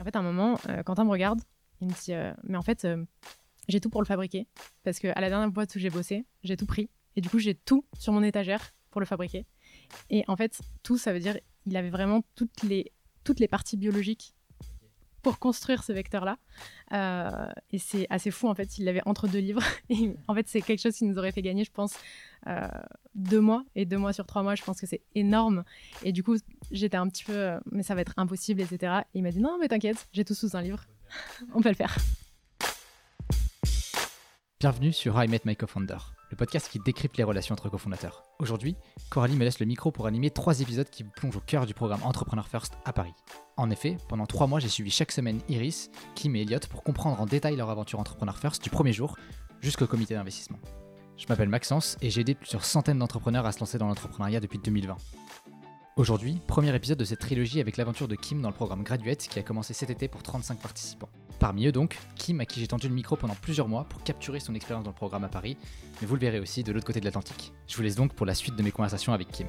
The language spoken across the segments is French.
En fait, à un moment, Quentin me regarde, il me dit Mais en fait, j'ai tout pour le fabriquer. Parce qu'à la dernière boîte où j'ai bossé, j'ai tout pris. Et du coup, j'ai tout sur mon étagère pour le fabriquer. Et en fait, tout, ça veut dire il avait vraiment toutes les, toutes les parties biologiques pour construire ce vecteur-là. Euh, et c'est assez fou, en fait, il l'avait entre deux livres. En fait, c'est quelque chose qui nous aurait fait gagner, je pense, euh, deux mois. Et deux mois sur trois mois, je pense que c'est énorme. Et du coup, j'étais un petit peu, euh, mais ça va être impossible, etc. Et il m'a dit, non, mais t'inquiète, j'ai tout sous un livre. On peut le faire. Bienvenue sur I Met My Co-Founder le podcast qui décrypte les relations entre cofondateurs. Aujourd'hui, Coralie me laisse le micro pour animer trois épisodes qui plongent au cœur du programme Entrepreneur First à Paris. En effet, pendant trois mois, j'ai suivi chaque semaine Iris, Kim et Elliot pour comprendre en détail leur aventure Entrepreneur First du premier jour jusqu'au comité d'investissement. Je m'appelle Maxence et j'ai aidé plusieurs centaines d'entrepreneurs à se lancer dans l'entrepreneuriat depuis 2020. Aujourd'hui, premier épisode de cette trilogie avec l'aventure de Kim dans le programme Graduate qui a commencé cet été pour 35 participants. Parmi eux donc, Kim à qui j'ai tendu le micro pendant plusieurs mois pour capturer son expérience dans le programme à Paris, mais vous le verrez aussi de l'autre côté de l'Atlantique. Je vous laisse donc pour la suite de mes conversations avec Kim.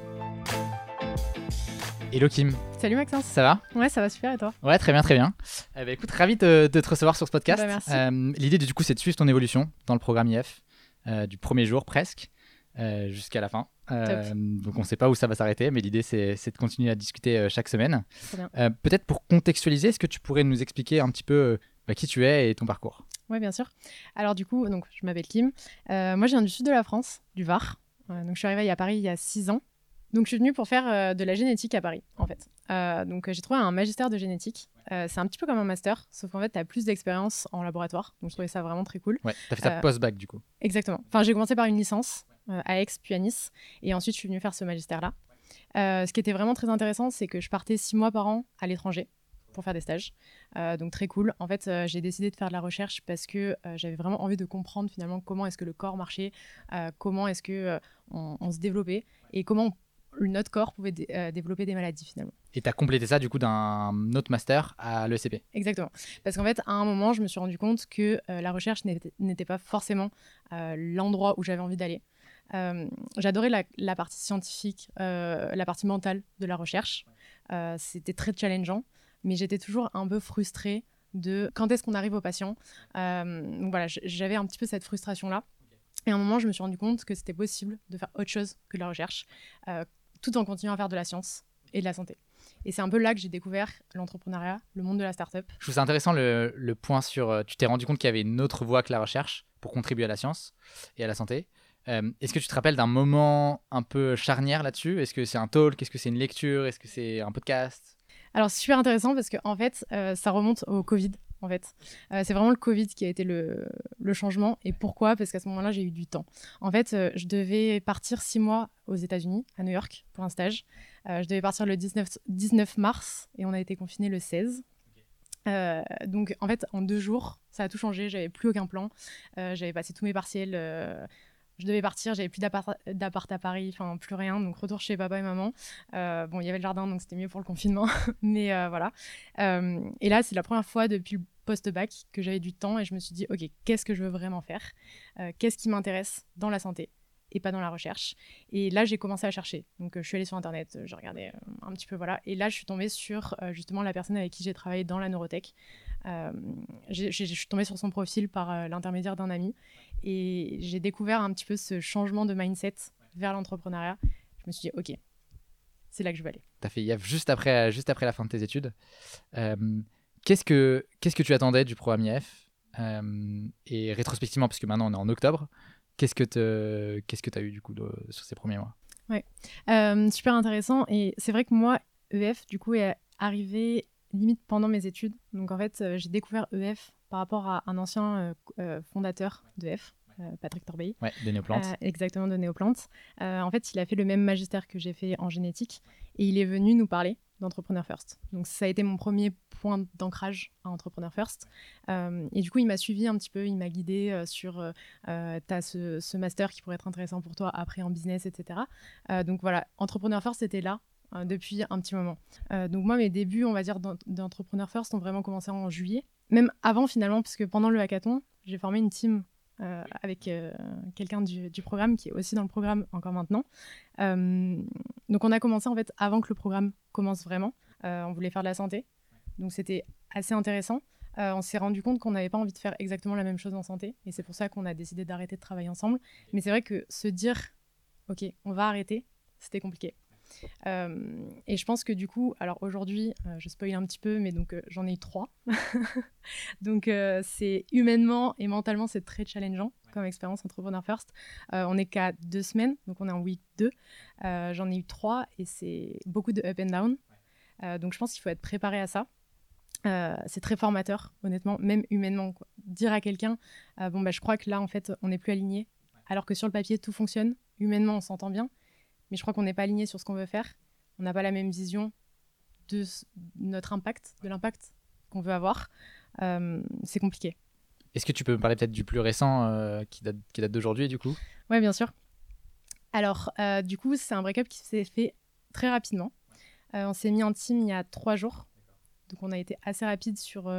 Hello Kim. Salut Maxence. Ça va? Ouais, ça va super et toi? Ouais, très bien, très bien. Eh ben, écoute, ravi de, te recevoir sur ce podcast. Bah, merci. Euh, l'idée du coup, c'est de suivre ton évolution dans le programme IF, euh, du premier jour presque euh, jusqu'à la fin. Euh, donc on ne sait pas où ça va s'arrêter, mais l'idée c'est de continuer à discuter euh, chaque semaine. Peut-être pour contextualiser, est-ce que tu pourrais nous expliquer un petit peu bah, qui tu es et ton parcours? Oui, bien sûr. Alors du coup, donc, je m'appelle Kim. moi, je viens du sud de la France, du Var. donc je suis arrivée à Paris il y a 6 ans. Donc je suis venue pour faire de la génétique à Paris, en fait. donc j'ai trouvé un magistère de génétique. c'est un petit peu comme un master, sauf qu'en fait, tu as plus d'expérience en laboratoire. Donc je trouvais ça vraiment très cool. Ouais, tu as fait ça post-bac du coup. Exactement. Enfin, j'ai commencé par une licence. Euh, à Aix puis à Nice. Et ensuite, je suis venue faire ce magistère-là. Euh, ce qui était vraiment très intéressant, c'est que je partais six mois par an à l'étranger pour faire des stages. Euh, donc très cool. En fait, j'ai décidé de faire de la recherche parce que j'avais vraiment envie de comprendre finalement comment est-ce que le corps marchait, comment est-ce que on, se développait et comment notre corps pouvait développer des maladies finalement. Et tu as complété ça du coup d'un autre master à l'ECP Exactement. Parce qu'en fait, à un moment, je me suis rendu compte que la recherche n'était pas forcément l'endroit où j'avais envie d'aller. Euh, j'adorais la, partie scientifique, euh, la partie mentale de la recherche. Euh, c'était très challengeant, mais j'étais toujours un peu frustrée de quand est-ce qu'on arrive aux patients. donc voilà, j'avais un petit peu cette frustration-là. Et à un moment, je me suis rendu compte que c'était possible de faire autre chose que de la recherche, tout en continuant à faire de la science et de la santé. Et c'est un peu là que j'ai découvert l'entrepreneuriat, le monde de la startup. Je trouve ça intéressant le, le point sur. Tu t'es rendu compte qu'il y avait une autre voie que la recherche pour contribuer à la science et à la santé. Euh, est-ce que tu te rappelles d'un moment un peu charnière là-dessus? Est-ce que c'est un talk? Est-ce que c'est une lecture? Est-ce que c'est un podcast? Alors, c'est super intéressant parce que en fait, euh, ça remonte au Covid. En fait, euh, c'est vraiment le Covid qui a été le, changement. Et pourquoi? Parce qu'à ce moment-là, j'ai eu du temps. En fait, je devais partir six mois aux États-Unis, à New York, pour un stage. je devais partir le 19, 19 mars et on a été confinés le 16. donc en fait, en deux jours, ça a tout changé. J'avais plus aucun plan. J'avais passé tous mes partiels je devais partir, j'avais plus d'appart à Paris, enfin plus rien, donc retour chez papa et maman. Euh, bon, il y avait le jardin, donc c'était mieux pour le confinement, mais euh, voilà. Euh, et là, c'est la première fois depuis le post-bac que j'avais du temps et je me suis dit, ok, qu'est-ce que je veux vraiment faire? Qu'est-ce qui m'intéresse dans la santé et pas dans la recherche? Et là, j'ai commencé à chercher. Donc, je suis allée sur Internet, je regardais un petit peu, voilà. Et là, je suis tombée sur justement la personne avec qui j'ai travaillé dans la neurotech. Je suis tombée sur son profil par l'intermédiaire d'un ami. Et j'ai découvert un petit peu ce changement de mindset vers l'entrepreneuriat. Je me suis dit, OK, c'est là que je veux aller. Tu as fait IF juste après, juste après la fin de tes études. Euh, qu'est-ce, que, qu'est-ce que tu attendais du programme euh, Et rétrospectivement, puisque maintenant on est en octobre, qu'est-ce que tu qu'est-ce que as eu du coup sur ces premiers mois? Ouais, euh, super intéressant. Et c'est vrai que moi, EF, du coup, est arrivé limite pendant mes études. Donc en fait, j'ai découvert EF par rapport à un ancien euh, euh, fondateur de F, euh, Patrick Torbey. Ouais, de Néoplantes. exactement, de Néoplantes. en fait, il a fait le même magistère que j'ai fait en génétique et il est venu nous parler d'Entrepreneur First. Donc ça a été mon premier point d'ancrage à Entrepreneur First. et du coup, il m'a suivi un petit peu, il m'a guidé sur euh, tu as ce, ce, master qui pourrait être intéressant pour toi après en business, etc. donc voilà, Entrepreneur First était là depuis un petit moment. donc moi, mes débuts, on va dire, d'Entrepreneur First ont vraiment commencé en juillet même avant finalement, parce que pendant le hackathon, j'ai formé une team euh, avec euh, quelqu'un du, programme qui est aussi dans le programme encore maintenant. Euh, donc on a commencé en fait avant que le programme commence vraiment. on voulait faire de la santé. Donc c'était assez intéressant. on s'est rendu compte qu'on n'avait pas envie de faire exactement la même chose en santé. Et c'est pour ça qu'on a décidé d'arrêter de travailler ensemble. Mais c'est vrai que se dire, OK, on va arrêter, c'était compliqué. Euh, et je pense que du coup, alors aujourd'hui, euh, je spoil un petit peu, mais donc euh, j'en ai eu trois. donc c'est humainement et mentalement, c'est très challengeant comme expérience entrepreneur first. on est qu'à deux semaines, donc on est en week 2. j'en ai eu trois et c'est beaucoup de up and down. donc je pense qu'il faut être préparé à ça. c'est très formateur, honnêtement, même humainement. Dire à quelqu'un, bon, bah, je crois que là, en fait, on n'est plus aligné, alors que sur le papier, tout fonctionne. Humainement, on s'entend bien mais je crois qu'on n'est pas aligné sur ce qu'on veut faire. On n'a pas la même vision de notre impact, de l'impact qu'on veut avoir. Euh, c'est compliqué. Est-ce que tu peux me parler peut-être du plus récent euh, qui date, qui date d'aujourd'hui, du coup? Oui, bien sûr. Alors, euh, du coup, c'est un break-up qui s'est fait très rapidement. on s'est mis en team il y a trois jours. Donc, on a été assez rapide sur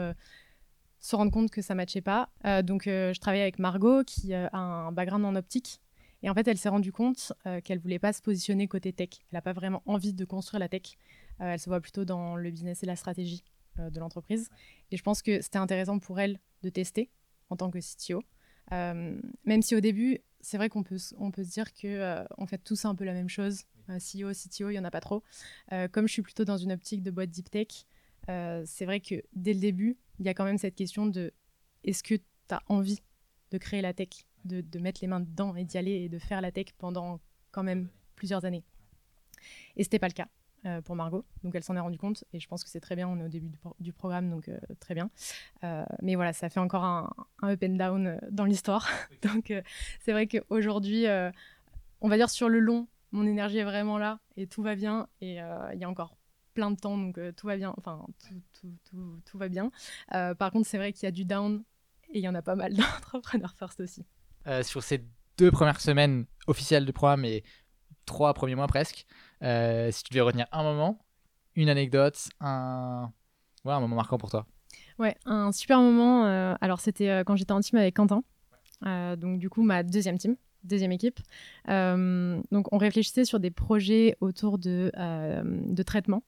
se rendre compte que ça ne matchait pas. donc, je travaillais avec Margot, qui a un background en optique. Et en fait, elle s'est rendue compte euh, qu'elle voulait pas se positionner côté tech. Elle n'a pas vraiment envie de construire la tech. Euh, elle se voit plutôt dans le business et la stratégie euh, de l'entreprise. Et je pense que c'était intéressant pour elle de tester en tant que CTO. même si au début, c'est vrai qu'on peut, on peut se dire que on fait tous un peu la même chose. CEO, CTO, il n'y en a pas trop. comme je suis plutôt dans une optique de boîte deep tech, c'est vrai que dès le début, il y a quand même cette question de est-ce que tu as envie de créer la tech? De, mettre les mains dedans et d'y aller et de faire la tech pendant quand même plusieurs années. Et c'était pas le cas euh, pour Margot, donc elle s'en est rendue compte et je pense que c'est très bien. On est au début du, programme, donc euh, très bien. Euh, mais voilà, ça fait encore un, up and down dans l'histoire. donc c'est vrai qu'aujourd'hui, on va dire sur le long, mon énergie est vraiment là et tout va bien et il y a encore plein de temps, donc tout va bien. Enfin, tout, tout, tout va bien. par contre, c'est vrai qu'il y a du down et il y en a pas mal d'entrepreneurs first aussi. Euh, sur ces deux premières semaines officielles du programme et trois premiers mois presque, euh, si tu devais retenir un moment, une anecdote, un, ouais, un moment marquant pour toi. Ouais, un super moment. Euh, alors, c'était quand j'étais en team avec Quentin. donc, du coup, ma deuxième team, deuxième équipe. donc, on réfléchissait sur des projets autour de, de traitement,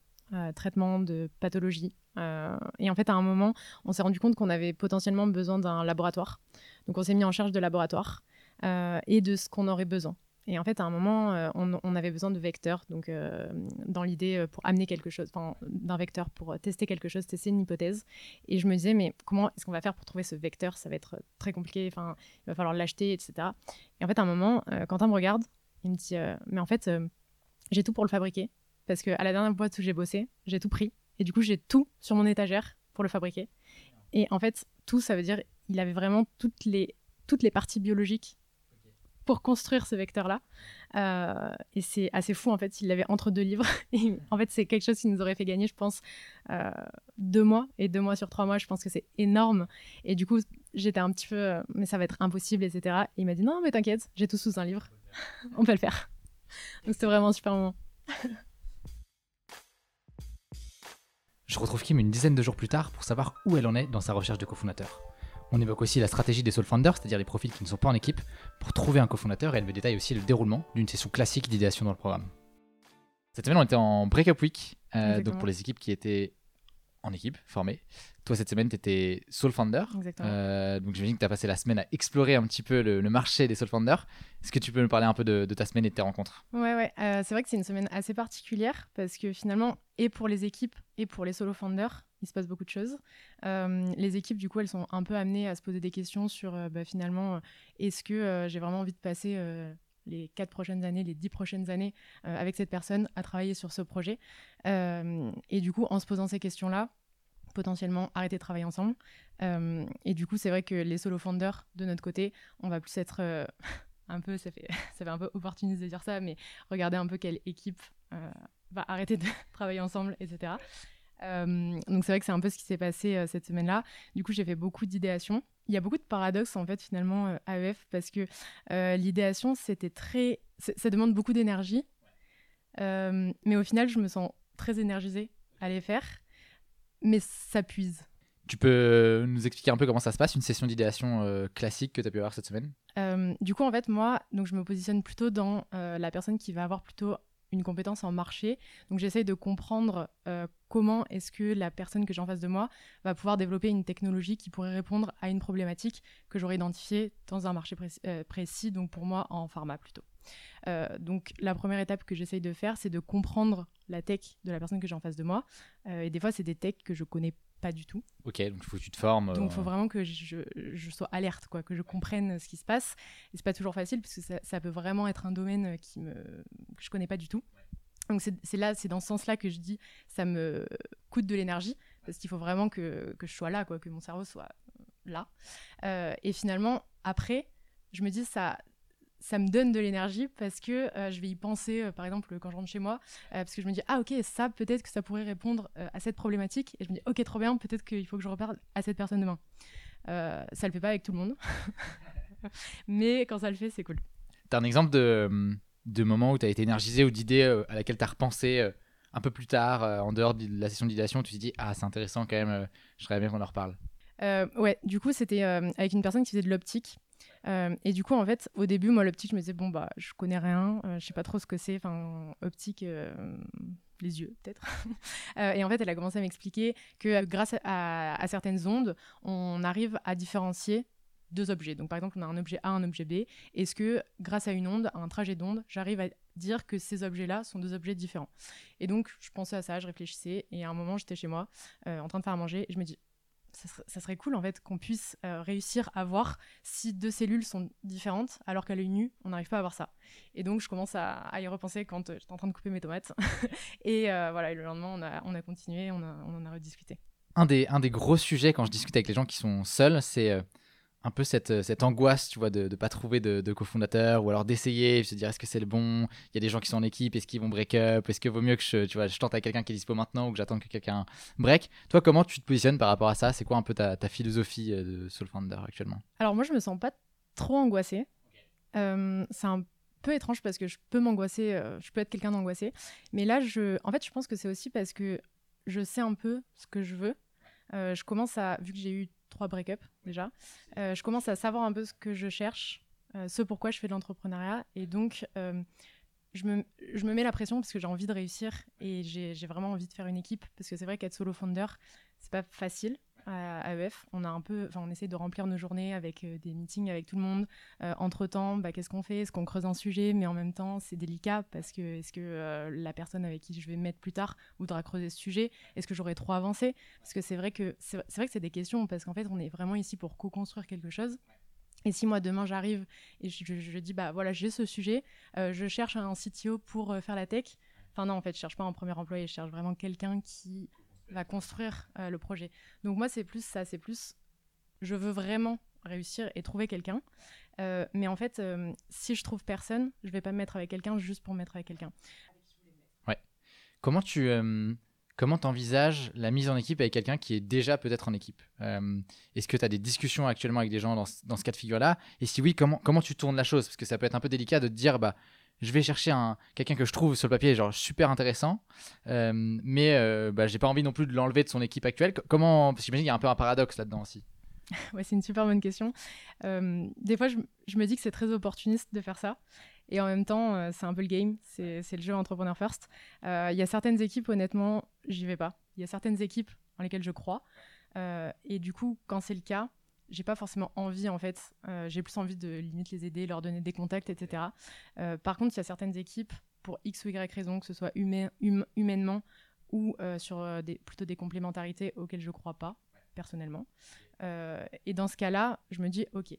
traitement de pathologie. et en fait, à un moment, on s'est rendu compte qu'on avait potentiellement besoin d'un laboratoire. Donc on s'est mis en charge de laboratoire euh, et de ce qu'on aurait besoin. Et en fait, à un moment, euh, on, avait besoin de vecteurs, donc euh, dans l'idée pour amener quelque chose, d'un vecteur pour tester quelque chose, tester une hypothèse. Et je me disais, mais comment est-ce qu'on va faire pour trouver ce vecteur? Ça va être très compliqué, il va falloir l'acheter, etc. Et en fait, à un moment, Quentin me regarde, il me dit, mais en fait, j'ai tout pour le fabriquer, parce qu'à la dernière boîte où j'ai bossé, j'ai tout pris, et du coup, j'ai tout sur mon étagère pour le fabriquer. Et en fait, tout, ça veut dire il avait vraiment toutes les, toutes les parties biologiques pour construire ce vecteur-là. Euh, et c'est assez fou, en fait, il l'avait entre deux livres. Et en fait, c'est quelque chose qui nous aurait fait gagner, je pense, euh, deux mois. Et deux mois sur trois mois, je pense que c'est énorme. Et du coup, j'étais un petit peu, euh, mais ça va être impossible, etc. Et il m'a dit, non, mais t'inquiète, j'ai tout sous un livre. On peut le faire. Donc c'était vraiment un super moment. Je retrouve Kim une dizaine de jours plus tard pour savoir où elle en est dans sa recherche de cofondateur. On évoque aussi la stratégie des Soul Founders, c'est-à-dire les profils qui ne sont pas en équipe, pour trouver un cofondateur et elle me détaille aussi le déroulement d'une session classique d'idéation dans le programme. Cette semaine, on était en Breakup Week, euh, donc pour les équipes qui étaient en équipe, formées. Toi, cette semaine, tu étais Soul Founder. Euh, donc, j'imagine que tu as passé la semaine à explorer un petit peu le, marché des Soul Founders. Est-ce que tu peux nous parler un peu de, ta semaine et de tes rencontres? Ouais, ouais. Euh, c'est vrai que c'est une semaine assez particulière parce que finalement, et pour les équipes et pour les solo founders, il se passe beaucoup de choses. Euh, les équipes, du coup, elles sont un peu amenées à se poser des questions sur euh, bah, finalement, est-ce que j'ai vraiment envie de passer les quatre prochaines années, les dix prochaines années avec cette personne à travailler sur ce projet Et du coup, en se posant ces questions-là, potentiellement arrêter de travailler ensemble. et du coup, c'est vrai que les solo founders, de notre côté, on va plus être un peu, ça fait, ça fait un peu opportuniste de dire ça, mais regarder un peu quelle équipe va arrêter de travailler ensemble, etc. Euh, donc c'est vrai que c'est un peu ce qui s'est passé euh, cette semaine-là. Du coup, j'ai fait beaucoup d'idéation. Il y a beaucoup de paradoxes en fait finalement euh, à EF parce que l'idéation c'était très, ça demande beaucoup d'énergie, mais au final je me sens très énergisée à les faire, mais ça puise. Tu peux nous expliquer un peu comment ça se passe, une session d'idéation classique que tu as pu avoir cette semaine? Du coup, en fait, moi, donc, je me positionne plutôt dans la personne qui va avoir plutôt une compétence en marché. Donc j'essaye de comprendre euh, comment est-ce que la personne que j'ai en face de moi va pouvoir développer une technologie qui pourrait répondre à une problématique que j'aurais identifiée dans un marché euh, précis, donc pour moi en pharma plutôt. Euh, donc la première étape que j'essaye de faire, c'est de comprendre la tech de la personne que j'ai en face de moi. et des fois, c'est des techs que je connais pas du tout. Ok, donc il faut que tu te formes. Donc il faut vraiment que je, je, sois alerte, quoi, que je comprenne ce qui se passe. Et c'est pas toujours facile parce que ça, ça, peut vraiment être un domaine qui me, que je connais pas du tout. Donc c'est là, c'est dans ce sens-là que je dis, ça me coûte de l'énergie parce qu'il faut vraiment que, que, je sois là, quoi, que mon cerveau soit là. Euh, et finalement, après, je me dis ça, ça me donne de l'énergie parce que euh, je vais y penser, euh, par exemple, quand je rentre chez moi, euh, parce que je me dis, ah ok, ça, peut-être que ça pourrait répondre à cette problématique. Et je me dis, ok, trop bien, peut-être qu'il faut que je reparle à cette personne demain. ça le fait pas avec tout le monde. Mais quand ça le fait, c'est cool. Tu as un exemple de, de moment où tu as été énergisé ou d'idée à laquelle tu as repensé un peu plus tard, en dehors de la session d'idéation, tu te dis, ah, c'est intéressant quand même, je serais bien qu'on en reparle? ouais, du coup, c'était avec une personne qui faisait de l'optique. Euh, et du coup, en fait, au début, moi, l'optique, je me disais, bon, bah, je connais rien, euh, je sais pas trop ce que c'est, enfin, optique, euh, les yeux, peut-être. et en fait, elle a commencé à m'expliquer que grâce à, certaines ondes, on arrive à différencier deux objets. Donc, par exemple, on a un objet A, un objet B. Est-ce que, grâce à une onde, à un trajet d'onde, j'arrive à dire que ces objets-là sont deux objets différents? Et donc, je pensais à ça, je réfléchissais, et à un moment, j'étais chez moi, en train de faire à manger, et je me dis, ça serait, cool en fait qu'on puisse euh, réussir à voir si deux cellules sont différentes alors qu'à l'œil nu on n'arrive pas à voir ça. Et donc je commence à, y repenser quand euh, j'étais en train de couper mes tomates. et euh, voilà, le lendemain on a, on a continué, on, on en a rediscuté. Un des, un des gros sujets quand je discute avec les gens qui sont seuls, c'est un peu cette, euh, cette angoisse, tu vois, de ne pas trouver de, de cofondateur ou alors d'essayer, se dire est-ce que c'est le bon? Il y a des gens qui sont en équipe, est-ce qu'ils vont break up? Est-ce que vaut mieux que je, tu vois, je tente à quelqu'un qui est dispo maintenant ou que j'attende que quelqu'un break? Toi, comment tu te positionnes par rapport à ça? C'est quoi un peu ta, ta philosophie euh, de Soulfounder actuellement? Alors, moi, je me sens pas trop angoissée. Euh, c'est un peu étrange parce que je peux m'angoisser, je peux être quelqu'un d'angoissé. Mais là, je, en fait, je pense que c'est aussi parce que je sais un peu ce que je veux. je commence à, vu que j'ai eu trois break-up déjà. Euh, je commence à savoir un peu ce que je cherche, euh, ce pourquoi je fais de l'entrepreneuriat. Et donc, euh, je, me, je me mets la pression parce que j'ai envie de réussir et j'ai vraiment envie de faire une équipe. Parce que c'est vrai qu'être solo founder, c'est pas facile à AEF. On a un peu, enfin, on essaie de remplir nos journées avec euh, des meetings avec tout le monde. Euh, entre temps, bah, qu'est-ce qu'on fait? Est-ce qu'on creuse un sujet? Mais en même temps, c'est délicat parce que est-ce que euh, la personne avec qui je vais me mettre plus tard voudra creuser ce sujet? Est-ce que j'aurai trop avancé? Parce que c'est vrai que c'est vrai que c'est des questions parce qu'en fait, on est vraiment ici pour co-construire quelque chose. Et si moi demain j'arrive et je, dis bah voilà j'ai ce sujet, je cherche un CTO pour faire la tech. Enfin non en fait je cherche pas un premier employé, je cherche vraiment quelqu'un qui va construire euh, le projet. Donc moi, c'est plus ça, c'est plus je veux vraiment réussir et trouver quelqu'un. Euh, mais en fait, euh, si je trouve personne, je vais pas me mettre avec quelqu'un juste pour me mettre avec quelqu'un. Ouais. Comment tu comment envisages la mise en équipe avec quelqu'un qui est déjà peut-être en équipe? Est-ce que tu as des discussions actuellement avec des gens dans, dans ce cas de figure-là? Et si oui, comment, comment tu tournes la chose? Parce que ça peut être un peu délicat de te dire, bah, je vais chercher un quelqu'un que je trouve sur le papier genre super intéressant, euh, mais euh, bah, j'ai pas envie non plus de l'enlever de son équipe actuelle. Comment Parce qu'il y a un peu un paradoxe là-dedans aussi. ouais, c'est une super bonne question. Euh, des fois, je, me dis que c'est très opportuniste de faire ça. Et en même temps, c'est un peu le game, c'est le jeu Entrepreneur First. Il y a certaines équipes, honnêtement, j'y vais pas. Il y a certaines équipes en lesquelles je crois. et du coup, quand c'est le cas, j'ai pas forcément envie en fait. Euh, j'ai plus envie de limite les aider, leur donner des contacts, etc. Euh, par contre, il y a certaines équipes pour x ou y raison, que ce soit humain, humainement ou euh, sur des, plutôt des complémentarités auxquelles je crois pas personnellement. et dans ce cas-là, je me dis ok.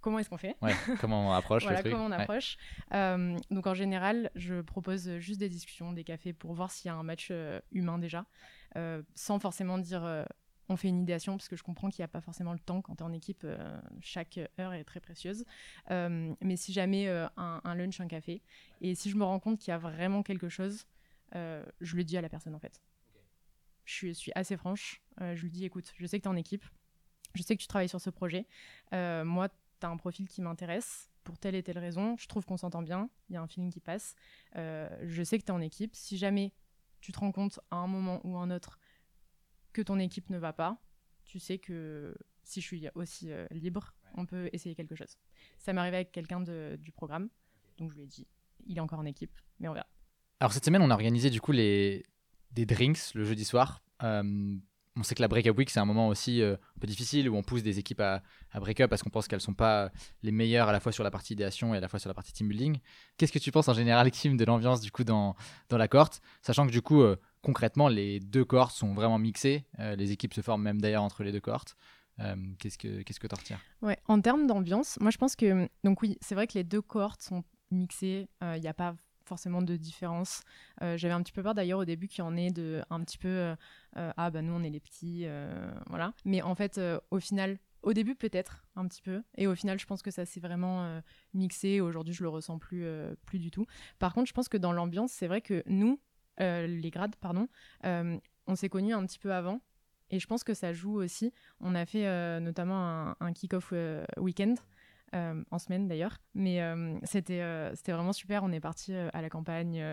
Comment est-ce qu'on fait? Comment on approche Voilà, comment on approche. donc en général, je propose juste des discussions, des cafés pour voir s'il y a un match humain déjà, sans forcément dire on fait une idéation parce que je comprends qu'il n'y a pas forcément le temps quand tu es en équipe, euh, chaque heure est très précieuse. Euh, mais si jamais euh, un, lunch, un café, et si je me rends compte qu'il y a vraiment quelque chose, je le dis à la personne en fait. Je suis, assez franche, je lui dis écoute, je sais que tu es en équipe, je sais que tu travailles sur ce projet, moi tu as un profil qui m'intéresse pour telle et telle raison, je trouve qu'on s'entend bien, il y a un feeling qui passe, je sais que tu es en équipe, si jamais tu te rends compte à un moment ou à un autre que ton équipe ne va pas, tu sais que si je suis aussi euh, libre, on peut essayer quelque chose. Ça m'est arrivé avec quelqu'un du programme, donc je lui ai dit, il est encore en équipe, mais on verra. Alors cette semaine, on a organisé du coup les... des drinks le jeudi soir. Euh, on sait que la break-up week, c'est un moment aussi euh, un peu difficile où on pousse des équipes à, à break-up parce qu'on pense qu'elles sont pas les meilleures à la fois sur la partie idéation et à la fois sur la partie team building. Qu'est-ce que tu penses en général, Kim, de l'ambiance du coup dans, dans la cohorte? Sachant que du coup, euh, concrètement, les deux cohortes sont vraiment mixées. Euh, les équipes se forment même d'ailleurs entre les deux cohortes. qu'est-ce que qu'est-ce que Ouais, en termes d'ambiance, moi je pense que donc oui, c'est vrai que les deux cohortes sont mixées. Il n'y a pas forcément de différence. Euh, j'avais un petit peu peur d'ailleurs au début qu'il y en ait de un petit peu euh, euh, ah bah nous on est les petits voilà. Mais en fait au final au début peut-être un petit peu et au final je pense que ça s'est vraiment mixé. Aujourd'hui je le ressens plus plus du tout. Par contre je pense que dans l'ambiance c'est vrai que nous les grades pardon on s'est connus un petit peu avant et je pense que ça joue aussi. On a fait notamment un, kick-off week-end euh, en semaine d'ailleurs. Mais euh, c'était euh, c'était vraiment super. On est parti à la campagne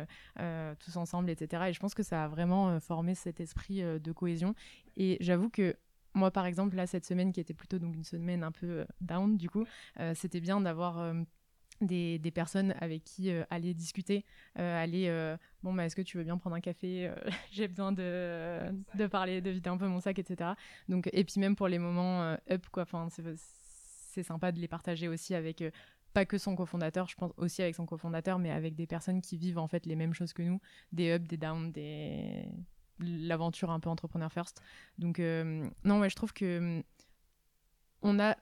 tous ensemble, etc. Et je pense que ça a vraiment formé cet esprit de cohésion. Et j'avoue que moi, par exemple, là, cette semaine qui était plutôt donc une semaine un peu down, du coup, c'était bien d'avoir des, des, personnes avec qui aller discuter, aller bon bah est-ce que tu veux bien prendre un café J'ai besoin de, de parler, de vider un peu mon sac, etc. Donc et puis même pour les moments up quoi, enfin c'est sympa de les partager aussi avec euh, pas que son cofondateur, je pense aussi avec son cofondateur, mais avec des personnes qui vivent en fait les mêmes choses que nous, des ups, des downs, des l'aventure un peu entrepreneur first. Donc euh, non, ouais, je trouve que on a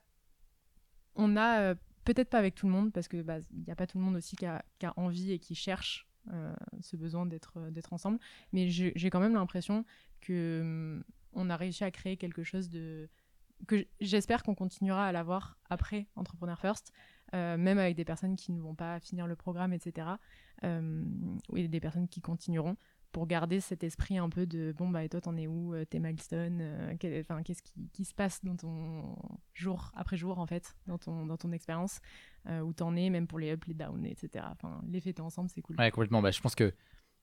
on a euh, peut-être pas avec tout le monde parce que bah, n'y a pas tout le monde aussi qui a, envie et qui cherche ce besoin d'être d'être ensemble, mais j'ai quand même l'impression que on a réussi à créer quelque chose de que j'espère qu'on continuera à l'avoir après Entrepreneur First, euh, même avec des personnes qui ne vont pas finir le programme, etc. Euh, des personnes qui continueront pour garder cet esprit un peu de bon bah et toi t'en es où euh, tes milestones enfin qu'est-ce qui, qui, se passe dans ton jour après jour en fait dans ton dans ton expérience où t'en es même pour les ups les downs etc enfin les fêter ensemble c'est cool ouais complètement bah, je pense que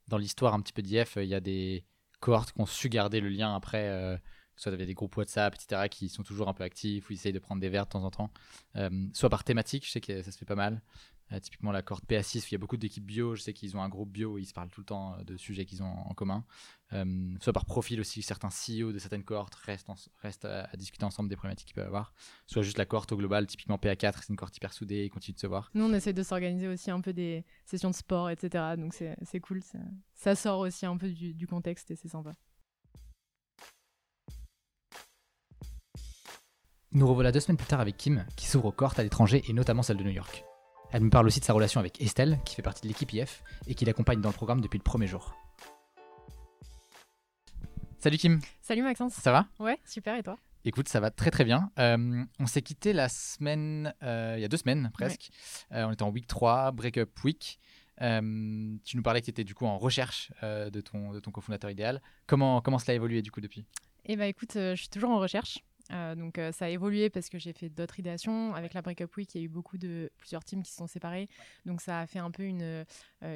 dans l'histoire un petit peu d'IF il y a des cohortes qui ont su garder le lien après soit avait des groupes WhatsApp, etc., qui sont toujours un peu actifs, ou ils essayent de prendre des verres de temps en temps, euh, soit par thématique, je sais que ça se fait pas mal. Euh, typiquement, la corde PA6, il y a beaucoup d'équipes bio, je sais qu'ils ont un groupe bio ils se parlent tout le temps de sujets qu'ils ont en commun. Euh, soit par profil aussi, certains CEO de certaines cohortes restent, restent à, discuter ensemble des problématiques qu'ils peuvent avoir. Soit juste la cohorte au global, typiquement PA4, c'est une cohorte hyper soudée, ils continuent de se voir. Nous, on essaie de s'organiser aussi un peu des sessions de sport, etc. Donc c'est cool, ça, sort aussi un peu du, du contexte et c'est sympa. Nous revoilà deux semaines plus tard avec Kim, qui s'ouvre aux cohortes à l'étranger et notamment celle de New York. Elle me parle aussi de sa relation avec Estelle, qui fait partie de l'équipe IF et qui l'accompagne dans le programme depuis le premier jour. Salut Kim. Salut Maxence. Ça va? Ouais, super et toi? Écoute, ça va très très bien. Euh, on s'est quitté la semaine, euh, il y a deux semaines presque. Euh, on était en week 3, break-up week. tu nous parlais que tu étais du coup en recherche de, ton, de ton cofondateur idéal. Comment, comment cela a évolué du coup depuis? Eh bah écoute, je suis toujours en recherche. Euh, donc euh, ça a évolué parce que j'ai fait d'autres idéations. Avec la Breakup Week, il y a eu beaucoup de plusieurs teams qui se sont séparés. Donc ça a fait un peu une euh,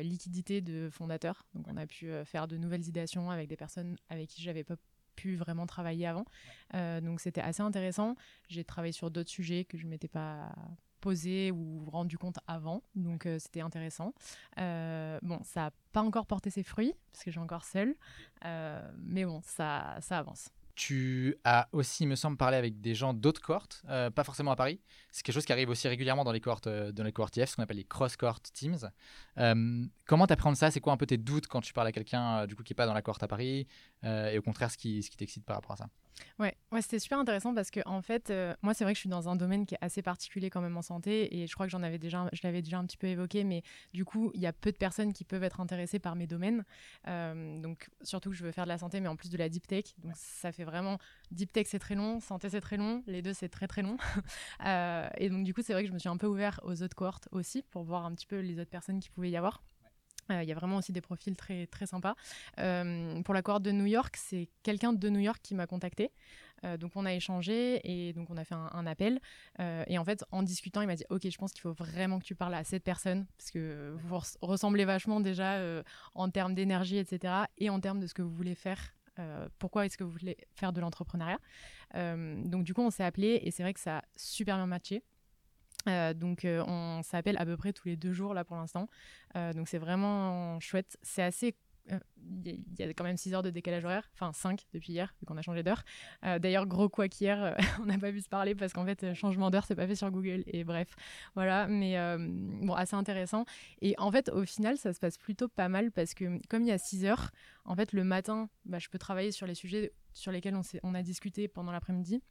liquidité de fondateurs. Donc on a pu faire de nouvelles idéations avec des personnes avec qui j'avais pas pu vraiment travailler avant. donc c'était assez intéressant. J'ai travaillé sur d'autres sujets que je m'étais pas posé ou rendu compte avant. Donc c'était intéressant. bon, ça n'a pas encore porté ses fruits parce que j'ai encore seul. mais bon, ça, ça avance. Tu as aussi, me semble, parlé avec des gens d'autres cohortes, euh, pas forcément à Paris. C'est quelque chose qui arrive aussi régulièrement dans les cohortes, euh, dans les cohortes IF, ce qu'on appelle les cross-cohort teams. Euh, comment t'apprends ça? C'est quoi un peu tes doutes quand tu parles à quelqu'un du coup qui n'est pas dans la cohorte à Paris? Et au contraire, ce qui, t'excite par rapport à ça Ouais, ouais c'était super intéressant parce que en fait, euh, moi c'est vrai que je suis dans un domaine qui est assez particulier quand même en santé et je crois que j'en avais déjà, je l'avais déjà un petit peu évoqué, mais du coup il y a peu de personnes qui peuvent être intéressées par mes domaines. Euh, donc surtout que je veux faire de la santé, mais en plus de la deep tech, donc ça fait vraiment deep tech c'est très long, santé c'est très long, les deux c'est très très long. Euh, et donc du coup c'est vrai que je me suis un peu ouvert aux autres cohortes aussi pour voir un petit peu les autres personnes qui pouvaient y avoir. Euh, il y a vraiment aussi des profils très, très sympas. Euh, pour la cohorte de New York, c'est quelqu'un de New York qui m'a contacté. Euh, donc on a échangé et donc on a fait un, appel. et en fait, en discutant, il m'a dit Ok, je pense qu'il faut vraiment que tu parles à cette personne parce que vous ressemblez vachement déjà en termes d'énergie, etc. et en termes de ce que vous voulez faire. pourquoi est-ce que vous voulez faire de l'entrepreneuriat? Donc du coup, on s'est appelé et c'est vrai que ça a super bien matché. Donc on s'appelle à peu près tous les deux jours là pour l'instant. donc c'est vraiment chouette. C'est assez il y, a quand même 6 heures de décalage horaire, enfin 5 depuis hier, vu qu'on a changé d'heure. Euh, d'ailleurs, gros quoi qu'hier, euh, on n'a pas pu se parler parce qu'en fait, changement d'heure, c'est pas fait sur Google. Et bref, voilà, mais euh, bon, assez intéressant. Et en fait, au final, ça se passe plutôt pas mal parce que comme il y a 6 heures, en fait, le matin, bah, je peux travailler sur les sujets sur lesquels on a discuté pendant l'après-midi.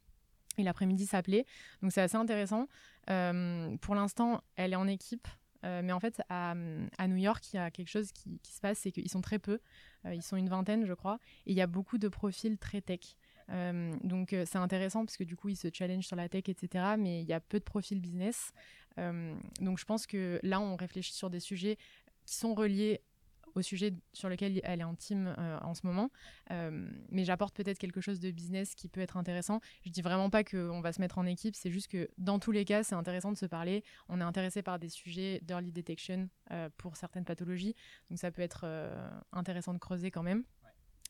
Et l'après-midi s'appelait. Donc c'est assez intéressant. pour l'instant, elle est en équipe. Euh, mais en fait, à, New York, il y a quelque chose qui, se passe, c'est qu'ils sont très peu. Euh, ils sont une vingtaine, je crois. Et il y a beaucoup de profils très tech. Euh, donc c'est intéressant parce que du coup, ils se challengent sur la tech, etc. Mais il y a peu de profils business. donc je pense que là, on réfléchit sur des sujets qui sont reliés au sujet sur lequel elle est en team euh, en ce moment. Euh, mais j'apporte peut-être quelque chose de business qui peut être intéressant. Je dis vraiment pas qu'on va se mettre en équipe, c'est juste que dans tous les cas, c'est intéressant de se parler. On est intéressé par des sujets d'early detection euh, pour certaines pathologies, donc ça peut être intéressant de creuser quand même.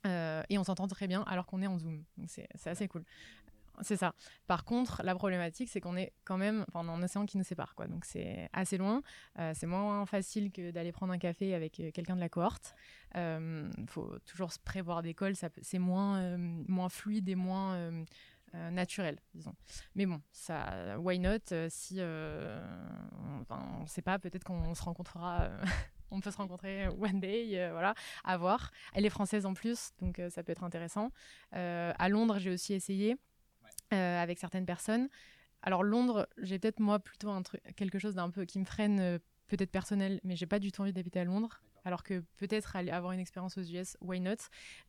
et on s'entend très bien alors qu'on est en Zoom. Donc c'est assez cool. C'est ça. Par contre, la problématique, c'est qu'on est quand même pendant un océan qui nous sépare. Quoi. Donc c'est assez loin. Euh, c'est moins facile que d'aller prendre un café avec euh, quelqu'un de la cohorte. Il euh, faut toujours se prévoir calls. C'est moins, fluide et moins naturel, disons. Mais bon, ça, why not Si on ne sait pas, peut-être qu'on se rencontrera. on peut se rencontrer one day, voilà, à voir. Elle est française en plus, donc ça peut être intéressant. à Londres, j'ai aussi essayé. Euh, avec certaines personnes. Alors Londres, j'ai peut-être moi plutôt un truc, quelque chose d'un peu qui me freine, euh, peut-être personnel, mais j'ai pas du tout envie d'habiter à Londres. Alors que peut-être aller avoir une expérience aux US, why not?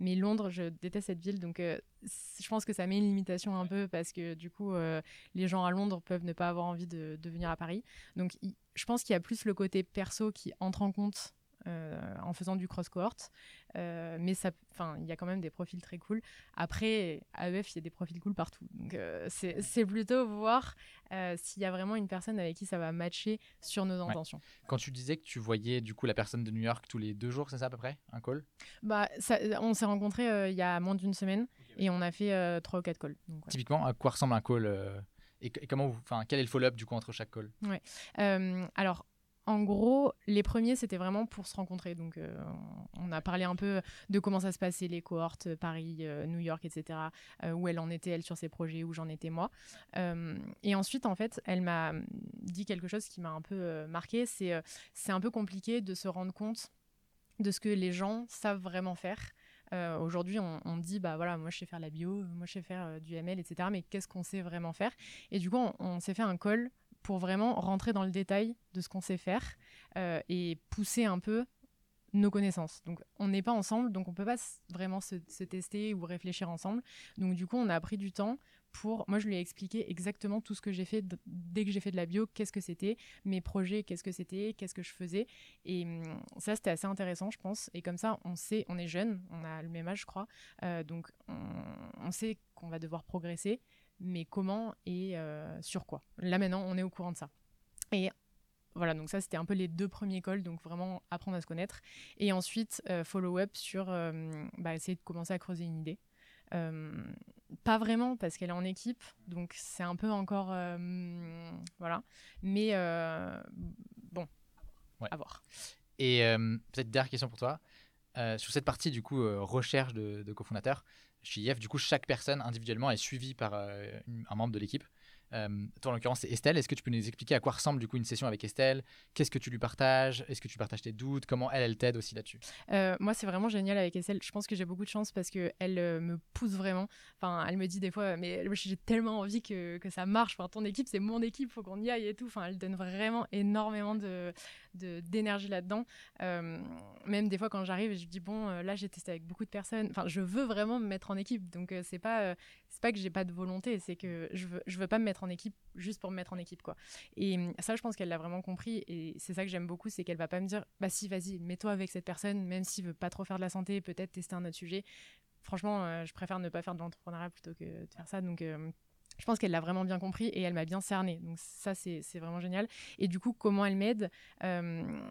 Mais Londres, je déteste cette ville, donc euh, je pense que ça met une limitation un peu parce que du coup, les gens à Londres peuvent ne pas avoir envie de, de venir à Paris. Donc je pense qu'il y a plus le côté perso qui entre en compte en faisant du cross cohort. Euh, mais il y a quand même des profils très cool. Après, AEF, il y a des profils cool partout. Donc, euh, c'est plutôt voir s'il y a vraiment une personne avec qui ça va matcher sur nos intentions. Quand tu disais que tu voyais du coup la personne de New York tous les deux jours, c'est ça à peu près Un call? Bah, On s'est rencontrés il y a moins d'une semaine et on a fait trois ou quatre calls. Typiquement, à quoi ressemble un call et, comment enfin, quel est le follow-up du coup entre chaque call? Ouais. alors, en gros, les premiers, c'était vraiment pour se rencontrer. Donc, euh, on a parlé un peu de comment ça se passait, les cohortes, Paris, euh, New York, etc. Euh, où elle en était, elle, sur ses projets, où j'en étais, moi. et ensuite, en fait, elle m'a dit quelque chose qui m'a un peu marqué. C'est un peu compliqué de se rendre compte de ce que les gens savent vraiment faire. Aujourd'hui, on, dit, bah voilà, moi je sais faire la bio, moi je sais faire du ML, etc. Mais qu'est-ce qu'on sait vraiment faire? Et du coup, on s'est fait un call pour vraiment rentrer dans le détail de ce qu'on sait faire euh, et pousser un peu nos connaissances. Donc on n'est pas ensemble, donc on peut pas vraiment se, tester ou réfléchir ensemble. Donc du coup on a pris du temps pour, moi je lui ai expliqué exactement tout ce que j'ai fait dès que j'ai fait de la bio, qu'est-ce que c'était, mes projets, qu'est-ce que c'était, qu'est-ce que je faisais. Et hum, ça c'était assez intéressant je pense. Et comme ça on sait, on est jeune, on a le même âge je crois, euh, donc on sait qu'on va devoir progresser mais comment et euh, sur quoi. Là maintenant, on est au courant de ça. Et voilà, donc ça c'était un peu les deux premiers calls, donc vraiment apprendre à se connaître. Et ensuite, euh, follow-up sur euh, bah, essayer de commencer à creuser une idée. pas vraiment parce qu'elle est en équipe, donc c'est un peu encore voilà. Mais bon, à voir. Et peut-être dernière question pour toi. sur cette partie du coup recherche de, de cofondateurs, chez IF, du coup, chaque personne individuellement est suivie par euh, un membre de l'équipe. Euh, toi, en l'occurrence, c'est Estelle. Est-ce que tu peux nous expliquer à quoi ressemble du coup une session avec Estelle? Qu'est-ce que tu lui partages? Est-ce que tu partages tes doutes? Comment elle, elle t'aide aussi là-dessus? Euh, Moi, c'est vraiment génial avec Estelle. Je pense que j'ai beaucoup de chance parce qu'elle elle me pousse vraiment. Enfin, elle me dit des fois, mais j'ai tellement envie que, que ça marche. Enfin, ton équipe, c'est mon équipe, faut qu'on y aille et tout. Enfin, elle donne vraiment énormément de, d'énergie là-dedans. même des fois, quand j'arrive, je dis bon, là, j'ai testé avec beaucoup de personnes. Enfin, je veux vraiment me mettre en équipe. Donc, c'est pas, c'est pas que j'ai pas de volonté, c'est que je veux, je veux pas me mettre en équipe juste pour me mettre en équipe quoi. Et hum, ça je pense qu'elle l'a vraiment compris et c'est ça que j'aime beaucoup c'est qu'elle va pas me dire bah si vas-y mets-toi avec cette personne même s'il veut pas trop faire de la santé peut-être tester un autre sujet. Franchement euh, je préfère ne pas faire de l'entrepreneuriat plutôt que de faire ça donc euh, je pense qu'elle l'a vraiment bien compris et elle m'a bien cerné. Donc ça, c'est vraiment génial. Et du coup, comment elle m'aide? Hum,